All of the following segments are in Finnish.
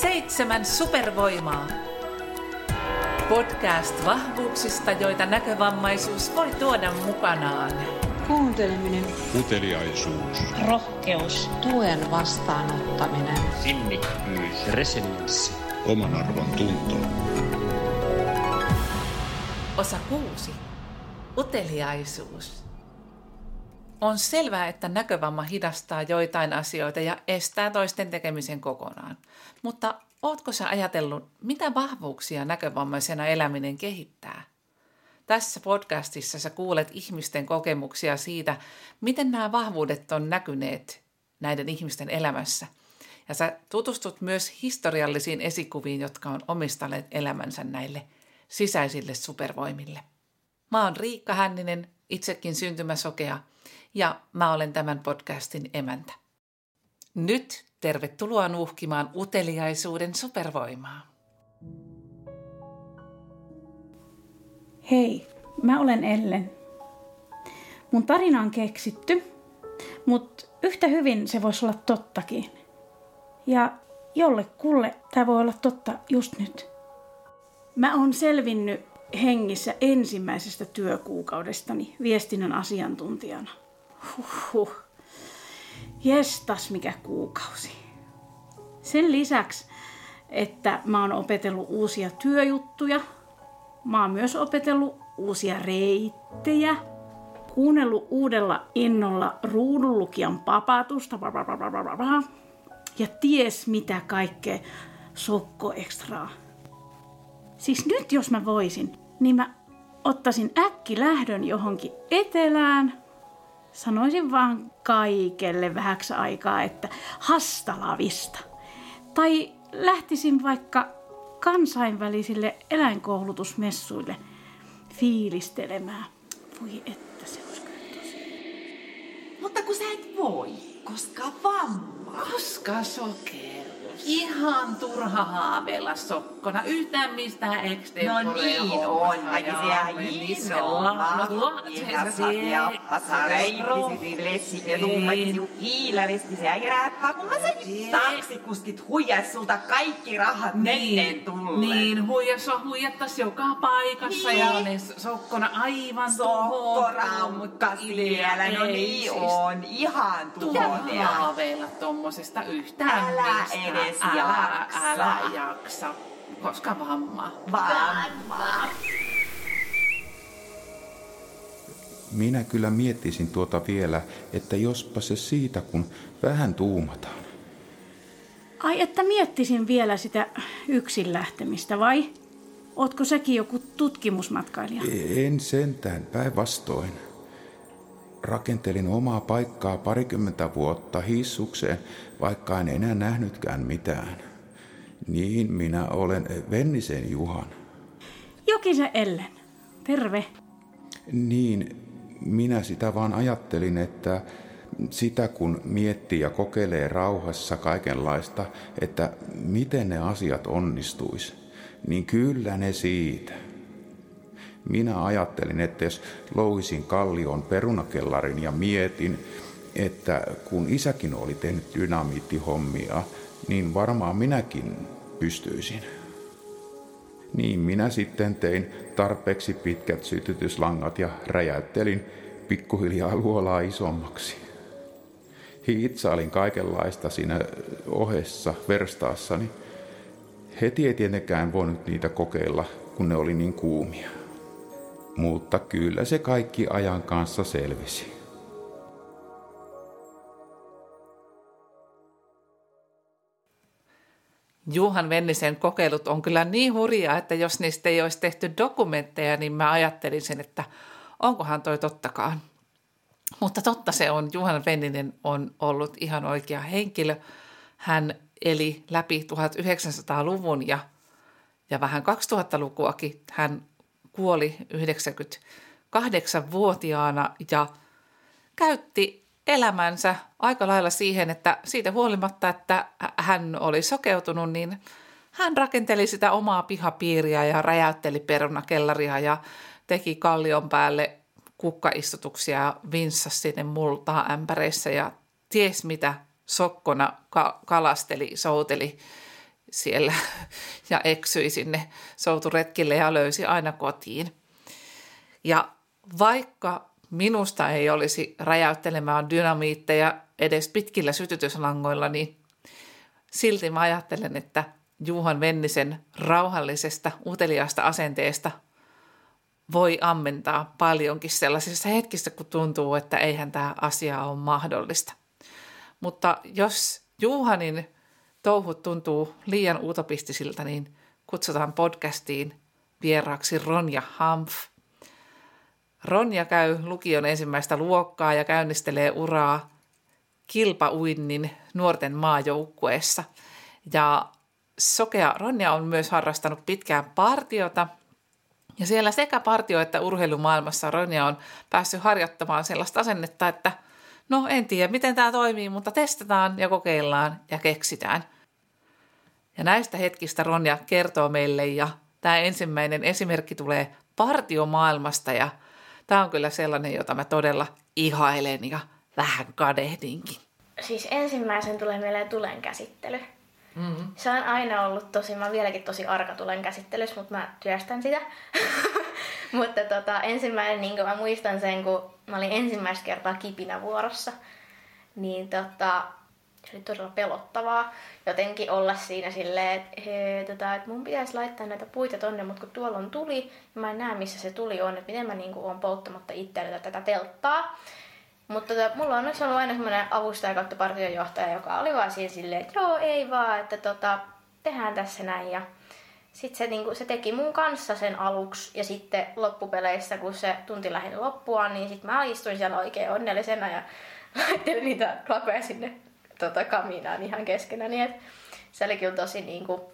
Seitsemän supervoimaa. Podcast vahvuuksista, joita näkövammaisuus voi tuoda mukanaan. Kuunteleminen, Uteliaisuus. rohkeus, tuen vastaanottaminen, sinnikkyys, resilienssi, Oman arvon tunto. Osa kuusi. Uteliaisuus. On selvää, että näkövamma hidastaa joitain asioita ja estää toisten tekemisen kokonaan. Mutta ootko sä ajatellut, mitä vahvuuksia näkövammaisena eläminen kehittää? Tässä podcastissa sä kuulet ihmisten kokemuksia siitä, miten nämä vahvuudet on näkyneet näiden ihmisten elämässä. Ja sä tutustut myös historiallisiin esikuviin, jotka on omistaneet elämänsä näille sisäisille supervoimille. Mä oon Riikka Hänninen, itsekin syntymäsokea, ja mä olen tämän podcastin emäntä. Nyt tervetuloa nuuhkimaan uteliaisuuden supervoimaa. Hei, mä olen Ellen. Mun tarina on keksitty, mutta yhtä hyvin se voisi olla tottakin. Ja jollekulle tämä voi olla totta just nyt. Mä oon selvinnyt hengissä ensimmäisestä työkuukaudestani viestinnän asiantuntijana. Huhhuh. Jestas mikä kuukausi. Sen lisäksi, että mä oon opetellut uusia työjuttuja, mä oon myös opetellut uusia reittejä, kuunnellut uudella innolla ruudunlukijan papatusta, ja ties mitä kaikkea sokko ekstraa. Siis nyt jos mä voisin, niin mä ottaisin äkki lähdön johonkin etelään, sanoisin vaan kaikelle vähäksi aikaa, että hastalavista. Tai lähtisin vaikka kansainvälisille eläinkoulutusmessuille fiilistelemään. Voi että se olisi kyllä tosi. Mutta kun sä et voi, koska vamma. Koska sokerus? Ihan turha haaveilla sokkona. Yhtään mistään extemporea No niin on, kaikisia hiinolla. Reippisi, lessi ja tummaisin hiilaresti se äiräppää, kun mä sen taksikuskit huijas sulta kaikki rahat menneen tulleen. niin huijas on huijattas joka paikassa Niin. ja ne sokkona aivan Sokkoraukkas vielä, no niin on, ihan Turha tuhonea. haaveilla tommosesta yhtään Älä mistään. Edes älä, jaksa. Älä jaksa, koska vamma. Vamma. Minä kyllä miettisin tuota vielä, että jospa se siitä, kun vähän tuumataan. Ai, että miettisin vielä sitä yksin lähtemistä, vai? Ootko säkin joku tutkimusmatkailija? En sentään päinvastoin. Rakentelin omaa paikkaa parikymmentä vuotta hissukseen, vaikka en enää nähnytkään mitään. Niin minä olen Vennisen Juhan. Jokisen Ellen. Terve. Niin, minä sitä vaan ajattelin, että sitä kun miettii ja kokeilee rauhassa kaikenlaista, että miten ne asiat onnistuis, niin kyllä ne siitä. Minä ajattelin, että jos louisin kallion perunakellarin ja mietin, että kun isäkin oli tehnyt dynamiittihommia, niin varmaan minäkin pystyisin. Niin minä sitten tein tarpeeksi pitkät sytytyslangat ja räjäyttelin pikkuhiljaa luolaa isommaksi. Hiitsailin kaikenlaista siinä ohessa verstaassani. Heti ei tietenkään voinut niitä kokeilla, kun ne oli niin kuumia. Mutta kyllä se kaikki ajan kanssa selvisi. Juhan Vennisen kokeilut on kyllä niin hurjaa, että jos niistä ei olisi tehty dokumentteja, niin mä ajattelin sen, että onkohan toi tottakaan. Mutta totta se on, Juhan Venninen on ollut ihan oikea henkilö. Hän eli läpi 1900-luvun ja, ja vähän 2000-lukuakin. Hän kuoli 98-vuotiaana ja käytti elämänsä aika lailla siihen, että siitä huolimatta, että hän oli sokeutunut, niin hän rakenteli sitä omaa pihapiiriä ja räjäytteli perunakellaria ja teki kallion päälle kukkaistutuksia ja vinssasi sinne multaa ämpäreissä ja ties mitä sokkona ka- kalasteli, souteli siellä ja eksyi sinne souturetkille ja löysi aina kotiin. Ja vaikka minusta ei olisi räjäyttelemään dynamiitteja edes pitkillä sytytyslangoilla, niin silti mä ajattelen, että Juhan Vennisen rauhallisesta, uteliaasta asenteesta voi ammentaa paljonkin sellaisissa hetkissä, kun tuntuu, että eihän tämä asia ole mahdollista. Mutta jos Juhanin touhut tuntuu liian utopistisilta, niin kutsutaan podcastiin vieraaksi Ronja Hampf. Ronja käy lukion ensimmäistä luokkaa ja käynnistelee uraa kilpauinnin nuorten maajoukkueessa. Ja Sokea Ronja on myös harrastanut pitkään partiota. Ja siellä sekä partio- että urheilumaailmassa Ronja on päässyt harjoittamaan sellaista asennetta, että no en tiedä miten tämä toimii, mutta testataan ja kokeillaan ja keksitään. Ja näistä hetkistä Ronja kertoo meille ja tämä ensimmäinen esimerkki tulee partiomaailmasta ja tämä on kyllä sellainen, jota mä todella ihailen ja vähän kadehdinkin. Siis ensimmäisen tulee mieleen tulen käsittely. Mm-hmm. Se on aina ollut tosi, mä vieläkin tosi arka tulen käsittelyssä, mutta mä työstän sitä. mutta tota, ensimmäinen, niin mä muistan sen, kun mä olin ensimmäistä kertaa kipinä vuorossa, niin tota, se oli todella pelottavaa jotenkin olla siinä silleen, että, he, tota, että mun pitäisi laittaa näitä puita tonne, mutta kun tuolla on tuli, ja mä en näe missä se tuli on, että miten mä niin kuin, oon polttamatta itselleni tätä telttaa. Mutta tota, mulla on ollut aina semmoinen avustaja kautta partiojohtaja, joka oli vaan siinä silleen, että joo, ei vaan, että tota, tehdään tässä näin. Ja sitten se, niinku, se teki mun kanssa sen aluksi ja sitten loppupeleissä, kun se tunti lähti loppua, niin sitten mä istuin siellä oikein onnellisena ja laittelin niitä klapeja sinne tota, kaminaan ihan keskenä. Niin se oli kyllä tosi niinku,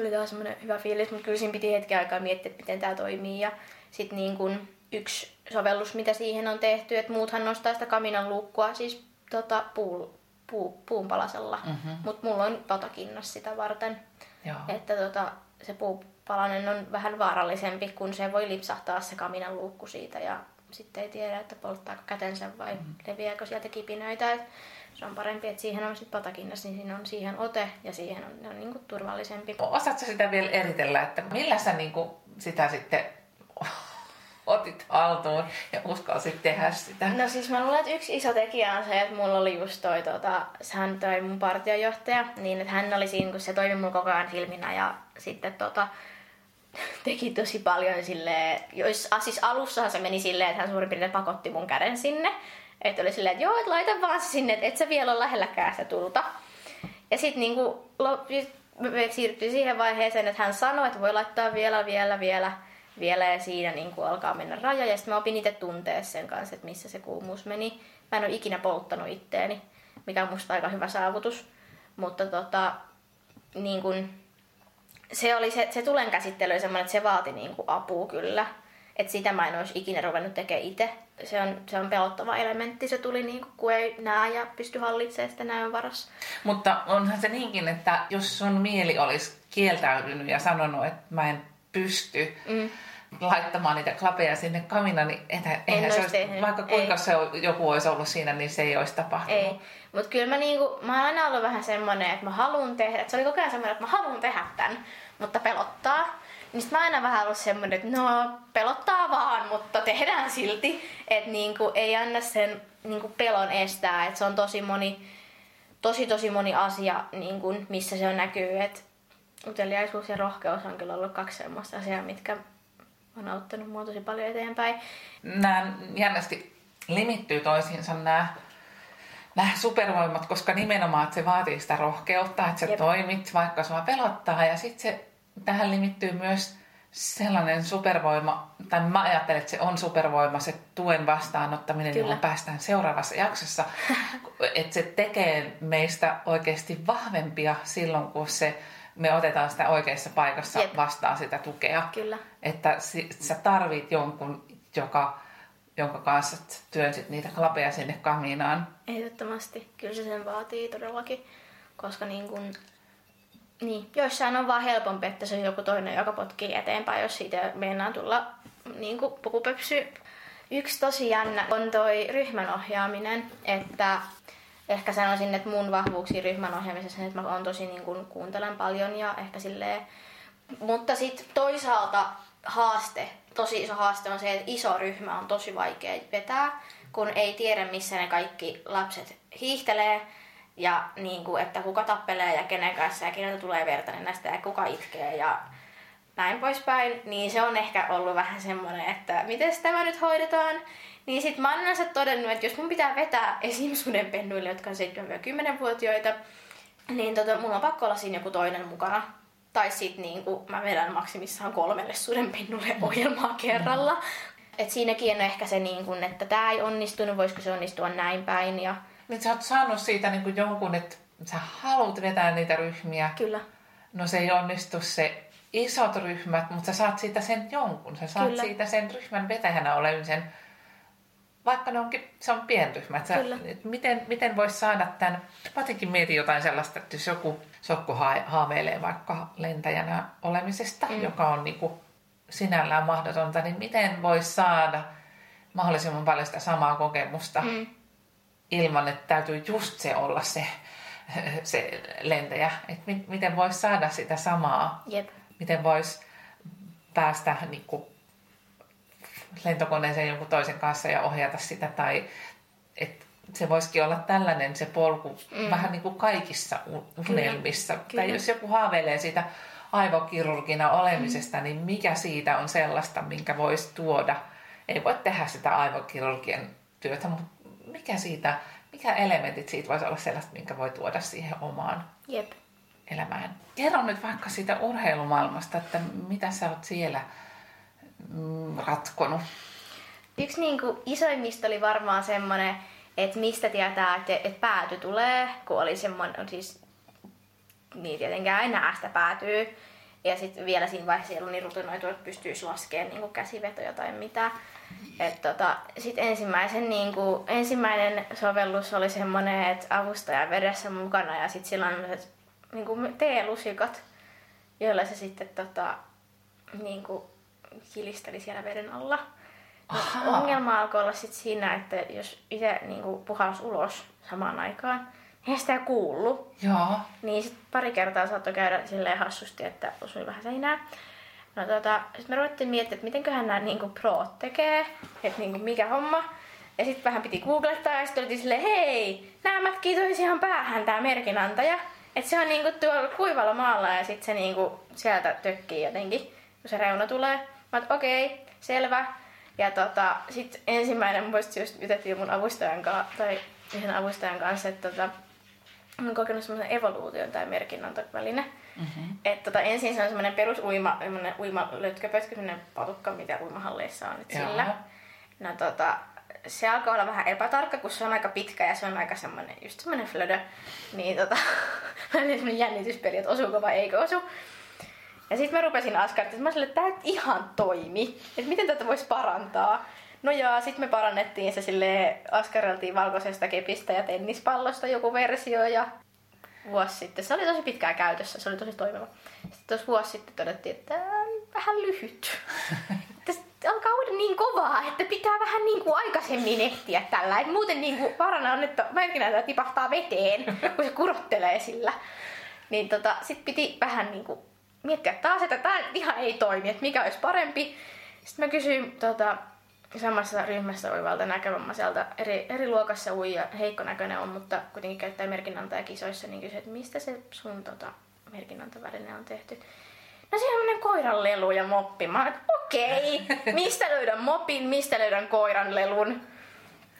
oli taas semmoinen hyvä fiilis, mutta kyllä siinä piti hetken aikaa miettiä, miten tämä toimii. Ja sitten niin kuin yksi sovellus, mitä siihen on tehty, että muuthan nostaa sitä kaminan luukkua siis tota, puu, puu, puunpalasella, mm-hmm. mutta mulla on patokinnas sitä varten. Joo. Että tota, se puupalanen on vähän vaarallisempi, kun se voi lipsahtaa se kaminan luukku siitä ja sitten ei tiedä, että polttaako kätensä vai mm-hmm. leviääkö sieltä kipinöitä. Et se on parempi, että siihen on sitten patakinnas, niin siinä on siihen ote ja siihen on, on niinku turvallisempi. Osaatko sitä vielä eritellä, että millä sä niinku sitä sitten otit haltuun ja uskalsit tehdä sitä? No siis mä luulen, että yksi iso tekijä on se, että mulla oli just toi, tota, hän toi mun partiojohtaja, niin että hän oli siinä, kun se toimi mulla koko ajan filminä ja sitten tota, teki tosi paljon silleen, jos, ah, siis alussahan se meni silleen, että hän suurin piirtein pakotti mun käden sinne. Että oli silleen, että joo, että laita vaan sinne, että et sä vielä ole lähelläkään sitä tulta. Ja sitten niinku, me siirryttiin siihen vaiheeseen, että hän sanoi, että voi laittaa vielä, vielä, vielä vielä ja siinä niin kuin alkaa mennä raja. Ja sitten mä opin itse tuntea sen kanssa, että missä se kuumuus meni. Mä en ole ikinä polttanut itteeni, mikä on musta aika hyvä saavutus. Mutta tota, niin kuin, se, oli se, se tulen käsittely oli semmoinen, että se vaati niin kuin apua kyllä. Että sitä mä en olisi ikinä ruvennut tekemään itse. Se on, se on pelottava elementti, se tuli niin kuin, kun ei näe ja pysty hallitsemaan sitä näön varassa. Mutta onhan se niinkin, että jos sun mieli olisi kieltäytynyt ja sanonut, että mä en pysty, mm laittamaan niitä klapeja sinne kaminaan, niin eihän, eihän se olisi, tehnyt. vaikka kuinka ei. se joku olisi ollut siinä, niin se ei olisi tapahtunut. Ei, mutta kyllä mä, niinku, mä oon aina ollut vähän semmoinen, että mä haluan tehdä, että se oli koko ajan semmoinen, että mä haluan tehdä tämän, mutta pelottaa. Niin mä aina vähän ollut semmoinen, että no pelottaa vaan, mutta tehdään silti. Että niinku, ei anna sen niinku, pelon estää, että se on tosi moni, tosi tosi moni asia, niinku, missä se on näkyy, että uteliaisuus ja rohkeus on kyllä ollut kaksi semmoista asiaa, mitkä on auttanut mua tosi paljon eteenpäin. Nämä jännästi limittyy toisiinsa nämä, nämä supervoimat, koska nimenomaan että se vaatii sitä rohkeutta, että sä Jep. toimit, vaikka sua pelottaa. Ja sitten se, tähän limittyy myös sellainen supervoima, tai mä ajattelen, että se on supervoima, se tuen vastaanottaminen, Kyllä. johon päästään seuraavassa jaksossa. että se tekee meistä oikeasti vahvempia silloin, kun se me otetaan sitä oikeassa paikassa Jep. vastaan sitä tukea. Kyllä. Että sä tarvit jonkun, joka, jonka kanssa työnsit niitä klapeja sinne kaminaan. Ehdottomasti. Kyllä se sen vaatii todellakin. Koska niin kun, niin, joissain on vaan helpompi, että se on joku toinen, joka potkii eteenpäin, jos siitä meinaa tulla niin kuin pukupöpsy. Yksi tosi jännä on toi ryhmän ohjaaminen, että ehkä sanoisin, että mun vahvuuksi ryhmän ohjaamisessa, että mä oon tosi niin kuin, kuuntelen paljon ja ehkä silleen. Mutta sitten toisaalta haaste, tosi iso haaste on se, että iso ryhmä on tosi vaikea vetää, kun ei tiedä missä ne kaikki lapset hiihtelee ja niin kuin, että kuka tappelee ja kenen kanssa ja keneltä tulee verta näistä ja kuka itkee ja näin poispäin, niin se on ehkä ollut vähän semmoinen, että miten tämä nyt hoidetaan. Niin sit mä oon yleensä todennut, että jos mun pitää vetää esim. sudenpennuille, jotka on 7-10-vuotiaita, niin tota, mulla on pakko olla siinä joku toinen mukana. Tai sit niin mä vedän maksimissaan kolmelle sudenpennulle ohjelmaa kerralla. Et siinäkin on ehkä se, niin kun, että tämä ei onnistunut, voisiko se onnistua näin päin. Ja... Niin sä oot saanut siitä niin kuin jonkun, että sä haluat vetää niitä ryhmiä. Kyllä. No se ei onnistu se isot ryhmät, mutta sä saat siitä sen jonkun. Sä saat Kyllä. siitä sen ryhmän vetäjänä olemisen, vaikka ne onkin, se on pienryhmä. Että sä, et miten, miten voisi saada tämän, mä jotenkin mietin jotain sellaista, että jos joku sokku ha- haaveilee vaikka lentäjänä olemisesta, mm. joka on niinku sinällään mahdotonta, niin miten voisi saada mahdollisimman paljon sitä samaa kokemusta mm. ilman, että täytyy just se olla se, se lentäjä. Että mi- miten voisi saada sitä samaa Jep. miten voisi päästä niin kuin, lentokoneeseen jonkun toisen kanssa ja ohjata sitä. Tai että se voisikin olla tällainen se polku mm. vähän niin kuin kaikissa unelmissa. Kyllä. Tai jos joku haaveilee siitä aivokirurgina olemisesta, mm. niin mikä siitä on sellaista, minkä voisi tuoda. Ei voi tehdä sitä aivokirurgian työtä, mutta mikä siitä, mikä elementit siitä voisi olla sellaista, minkä voi tuoda siihen omaan Jep. elämään. Kerro nyt vaikka siitä urheilumaailmasta, että mitä sä oot siellä ratkonut. Yksi niin kuin isoimmista oli varmaan semmoinen, että mistä tietää, että, että pääty tulee, kun oli semmoinen, siis niin tietenkään ei näe sitä päätyy. Ja sitten vielä siinä vaiheessa ei ollut niin rutinoitu, että pystyisi laskemaan niin kuin käsivetoja tai mitä. Tota, sitten ensimmäisen, niin kuin, ensimmäinen sovellus oli semmoinen, että avustaja vedessä mukana ja sitten sillä on niin kuin teelusikat, joilla se sitten tota, niin kuin, kilisteli siellä veden alla. Ahaa. ongelma alkoi olla sit siinä, että jos itse niin puhalsi ulos samaan aikaan, eihän sitä kuullut. Joo. Niin sit pari kertaa saattoi käydä silleen hassusti, että osui vähän seinää. No tota, sit me ruvettiin miettimään, että mitenköhän nämä niinku proot tekee, että niinku mikä homma. Ja sitten vähän piti googlettaa ja sitten oltiin silleen, hei, nämä mätkii toisiaan päähän tää merkinantaja. Että se on niinku tuolla kuivalla maalla ja sitten se niinku sieltä tökkii jotenkin, kun se reuna tulee. Mä oot, okei, okay, selvä. Ja tota, sitten ensimmäinen muista just jutettiin mun avustajan kanssa, tai yhden avustajan kanssa, että tota, mä oon kokenut semmoisen evoluution tai merkinnantaväline. Mm-hmm. Että tota, ensin se on semmoinen perus uima, uima lötköpötkö, semmoinen patukka, mitä uimahalleissa on nyt Joo. sillä. No tota, se alkoi olla vähän epätarkka, kun se on aika pitkä ja se on aika semmoinen, just semmoinen flödö. Niin tota, mä semmoinen jännityspeli, että osuuko vai eikö osu. Ja sitten mä rupesin askartamaan, että mä olin, että nyt ihan toimi. Että miten tätä voisi parantaa. No ja sitten me parannettiin se sille askareltiin valkoisesta kepistä ja tennispallosta joku versio ja vuosi sitten. Se oli tosi pitkään käytössä, se oli tosi toimiva. Sitten tuossa vuosi sitten todettiin, että tää on vähän lyhyt. Alkaa olla niin kovaa, että pitää vähän niin kuin aikaisemmin ehtiä tällä. Et muuten niin kuin varana on, että merkinnäytä tipahtaa veteen, kun se kurottelee sillä. Niin tota, sit piti vähän niin kuin miettiä taas, että tämä ihan ei toimi, että mikä olisi parempi. Sitten mä kysyin tota, samassa ryhmässä uivalta näkövammaiselta, eri, eri luokassa uija, heikko näköinen on, mutta kuitenkin käyttää merkinnantaa kisoissa, niin kysyin, että mistä se sun tota, merkinnantaväline on tehty. No se on semmonen koiran lelu ja moppi. Mä okei, mistä löydän mopin, mistä löydän koiran lelun.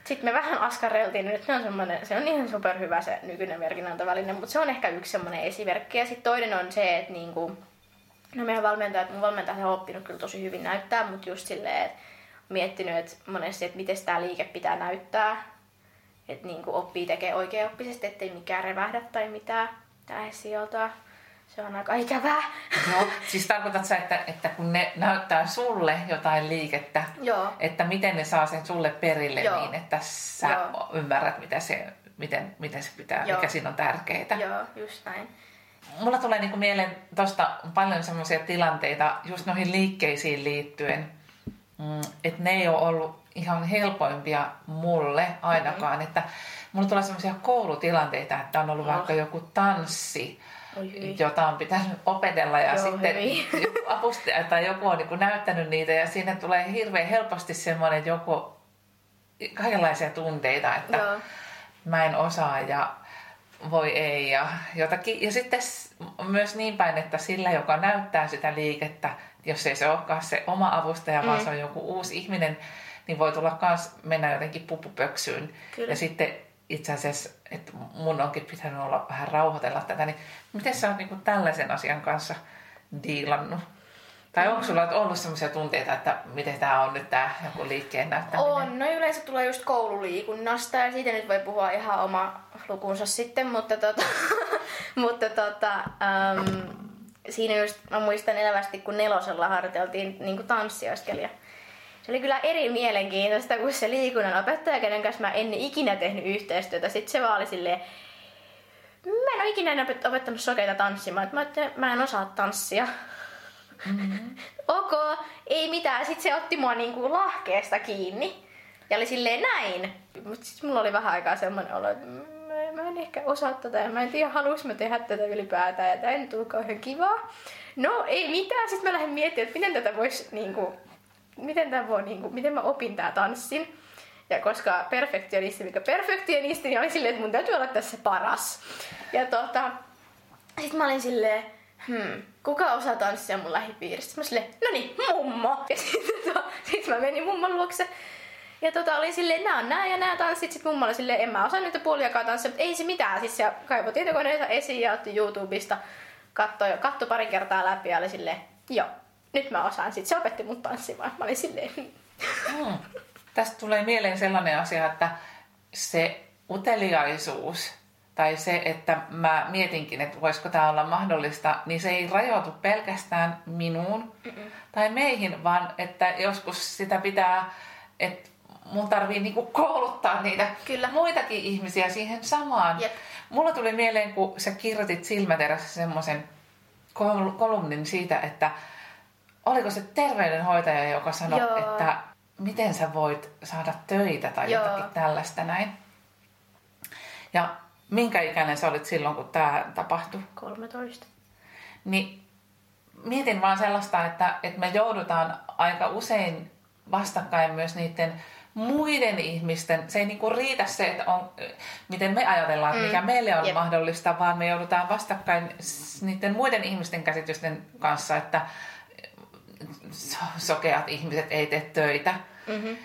Sitten me vähän askareltiin, nyt se on, semmoinen, se on ihan superhyvä se nykyinen merkinnäntäväline, mutta se on ehkä yksi semmoinen esimerkki. Ja sitten toinen on se, että niinku, no meidän valmentajat, mun valmentajat on oppinut kyllä tosi hyvin näyttää, mutta just silleen, että miettinyt että monesti, että miten tämä liike pitää näyttää. Että niinku oppii tekee oikeaoppisesti, ettei mikään revähdä tai mitään lähde sieltä. Se on aika ikävää. Joo. Siis tarkoitat sä, että, että kun ne näyttää sulle jotain liikettä, Joo. että miten ne saa sen sulle perille Joo. niin, että sä Joo. ymmärrät, mitä se, miten, miten se pitää, Joo. mikä siinä on tärkeää. Joo, just näin. Mulla tulee niinku mieleen tosta paljon semmoisia tilanteita just noihin liikkeisiin liittyen, mm, että ne ei ole ollut ihan helpoimpia mulle ainakaan, mm-hmm. että mulla tulee sellaisia koulutilanteita, että on ollut oh. vaikka joku tanssi, Oi jota on pitänyt opetella ja Joo, sitten joku apustaja tai joku on niin näyttänyt niitä ja siinä tulee hirveän helposti semmoinen joku kaikenlaisia tunteita, että Joo. mä en osaa ja voi ei ja jotakin. Ja sitten myös niin päin, että sillä, joka näyttää sitä liikettä, jos ei se olekaan se oma avustaja, mm. vaan se on joku uusi ihminen, niin voi tulla myös mennä jotenkin pupupöksyyn. Kyllä. Ja sitten itse asiassa, että mun onkin pitänyt olla vähän rauhoitella tätä, niin miten sä oot niin tällaisen asian kanssa diilannut? Tai onko sulla ollut sellaisia tunteita, että miten tämä on nyt tämä joku liikkeen näyttäminen? On, no yleensä tulee just koululiikunnasta ja siitä nyt voi puhua ihan oma lukunsa sitten, mutta tota, mutta tota, um, siinä just mä muistan elävästi, kun nelosella harjoiteltiin niin tanssioskelia. Se oli kyllä eri mielenkiintoista kuin se liikunnan opettaja, kenen kanssa mä en ikinä tehnyt yhteistyötä. Sitten se vaan oli silleen, mä en ole ikinä opettanut sokeita tanssimaan, mä, että mä en osaa tanssia. Mm-hmm. ei mitään. Sitten se otti mua niinku lahkeesta kiinni. Ja oli silleen näin. Mutta sitten mulla oli vähän aikaa semmoinen olo, että mä, mä en ehkä osaa tätä ja mä en tiedä haluaisin mä tehdä tätä ylipäätään ja tämä ei nyt kauhean kivaa. No ei mitään, sitten mä lähdin miettimään, että miten tätä voisi niinku, miten tämä voi, niinku, miten mä opin tää tanssin. Ja koska perfektionisti, mikä perfektionisti, niin oli silleen, että mun täytyy olla tässä paras. Ja tota, sitten mä olin silleen, hmm, kuka osaa tanssia mun lähipiiristä? Mä silleen, no niin, mummo. Ja sitten tota, sit mä menin mummon luokse. Ja tota, oli silleen, nää on nää ja nää tanssit. Sitten mummo oli silleen, en mä osaa niitä puoliakaan tanssia, mutta ei se mitään. Siis se kaivoi tietokoneensa esiin ja otti YouTubesta, katsoi, katsoi pari kertaa läpi ja oli silleen, joo, nyt mä osaan. Sitten se opetti mut tanssimaan. Mä olin silleen, hmm. Tästä tulee mieleen sellainen asia, että se uteliaisuus tai se, että mä mietinkin, että voisiko tämä olla mahdollista, niin se ei rajoitu pelkästään minuun Mm-mm. tai meihin, vaan että joskus sitä pitää, että mun tarvii niinku kouluttaa niitä Kyllä. muitakin ihmisiä siihen samaan. Jep. Mulla tuli mieleen, kun sä kirjoitit silmäterässä semmoisen kolumnin siitä, että oliko se terveydenhoitaja, joka sanoi, Joo. että miten sä voit saada töitä tai Joo. jotakin tällaista näin. Ja minkä ikäinen sä olit silloin, kun tämä tapahtui? 13. Niin mietin vaan sellaista, että, että me joudutaan aika usein vastakkain myös niiden muiden ihmisten, se ei niinku riitä se, että on, miten me ajatellaan, mm. mikä meille on Jep. mahdollista, vaan me joudutaan vastakkain niiden muiden ihmisten käsitysten kanssa, että sokeat ihmiset ei tee töitä. Mm-hmm.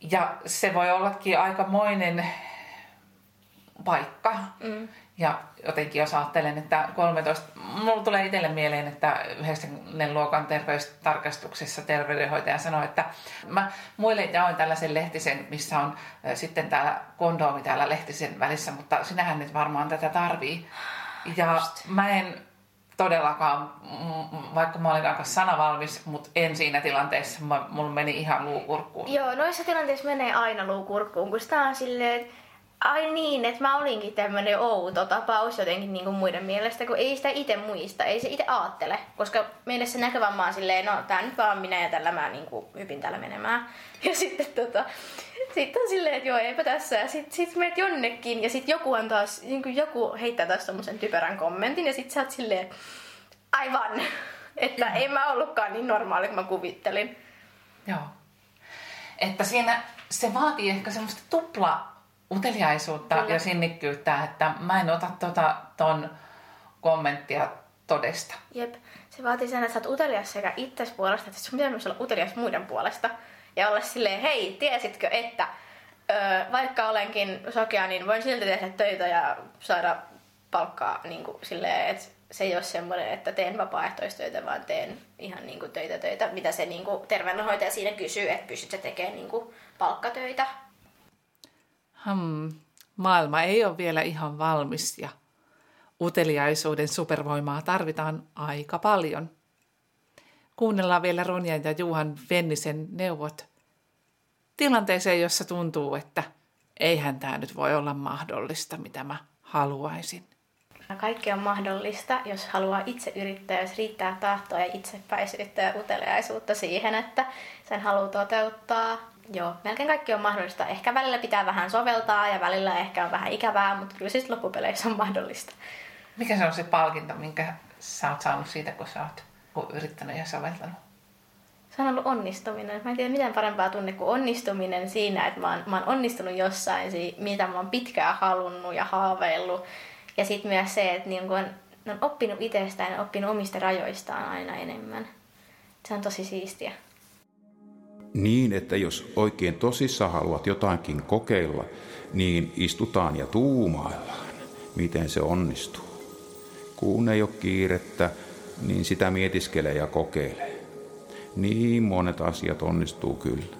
Ja se voi ollakin aikamoinen paikka. Mm. Ja jotenkin jos ajattelen, että 13, mulla tulee itselle mieleen, että 9. luokan terveystarkastuksessa terveydenhoitaja sanoi, että mä muille jaoin tällaisen lehtisen, missä on sitten täällä kondoomi täällä lehtisen välissä, mutta sinähän nyt varmaan tätä tarvii. Ja Just. mä en todellakaan, vaikka mä olin aika sanavalmis, mutta en siinä tilanteessa, mulla meni ihan luukurkkuun. Joo, noissa tilanteissa menee aina luukurkkuun, kun sitä on silleen, Ai niin, että mä olinkin tämmönen outo tapaus jotenkin niin kuin muiden mielestä, kun ei sitä itse muista, ei se itse aattele. Koska meille se näkövamma on silleen, no tää nyt vaan minä ja tällä mä niin kuin hypin täällä menemään. Ja sitten tota, sitten on silleen, että joo, eipä tässä. Ja sitten sit menet jonnekin ja sitten joku on taas, niin kuin joku heittää taas tommosen typerän kommentin ja sitten sä oot silleen, aivan, että joo. en mä ollutkaan niin normaali kuin mä kuvittelin. Joo. Että siinä se vaatii ehkä semmoista tupla uteliaisuutta Kyllä. ja sinnikkyyttä, että mä en ota tota, ton kommenttia todesta. Jep. Se vaatii sen, että sä oot utelias sekä itses puolesta, että sun pitää myös olla utelias muiden puolesta. Ja olla silleen, hei, tiesitkö, että ö, vaikka olenkin sokea, niin voin silti tehdä töitä ja saada palkkaa niin kuin, silleen, että se ei ole semmoinen, että teen vapaaehtoistöitä, vaan teen ihan niin kuin, töitä töitä, mitä se niin kuin, terveydenhoitaja siinä kysyy, että pystytkö tekemään niin kuin, palkkatöitä Hmm, maailma ei ole vielä ihan valmis ja uteliaisuuden supervoimaa tarvitaan aika paljon. Kuunnellaan vielä Ronjan ja Juhan Vennisen neuvot tilanteeseen, jossa tuntuu, että eihän tämä nyt voi olla mahdollista, mitä mä haluaisin. Kaikki on mahdollista, jos haluaa itse yrittää, jos riittää tahtoa ja itsepäisyyttä ja uteliaisuutta siihen, että sen haluaa toteuttaa. Joo, melkein kaikki on mahdollista. Ehkä välillä pitää vähän soveltaa ja välillä ehkä on vähän ikävää, mutta kyllä siis loppupeleissä on mahdollista. Mikä se on se palkinto, minkä sä oot saanut siitä, kun sä oot yrittänyt ja soveltanut? Se on ollut onnistuminen. Mä en tiedä mitään parempaa tunne kuin onnistuminen siinä, että mä oon, mä oon onnistunut jossain, mitä mä oon pitkään halunnut ja haaveillut. Ja sitten myös se, että niin on, on oppinut itsestään ja oppinut omista rajoistaan aina enemmän. Se on tosi siistiä. Niin, että jos oikein tosissa haluat jotakin kokeilla, niin istutaan ja tuumaillaan, miten se onnistuu. Kun ei ole kiirettä, niin sitä mietiskelee ja kokeilee. Niin monet asiat onnistuu kyllä.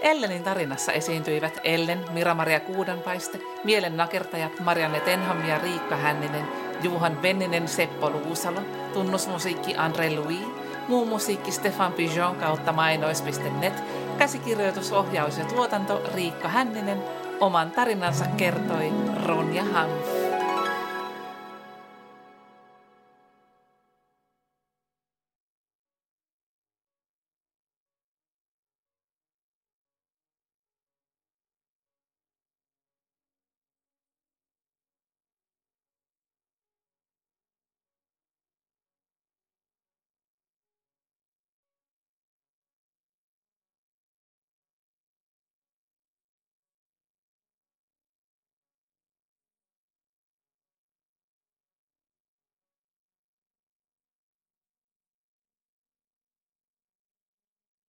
Ellenin tarinassa esiintyivät Ellen, Mira-Maria Kuudanpaiste, mielen nakertajat Marianne Tenham ja Riikka Hänninen, Juhan Venninen Seppo Luusalo, tunnusmusiikki Andre Louis, muu musiikki Stefan Pijon kautta mainois.net, käsikirjoitus, ohjaus ja tuotanto Riikka Hänninen, oman tarinansa kertoi Ronja Hanf.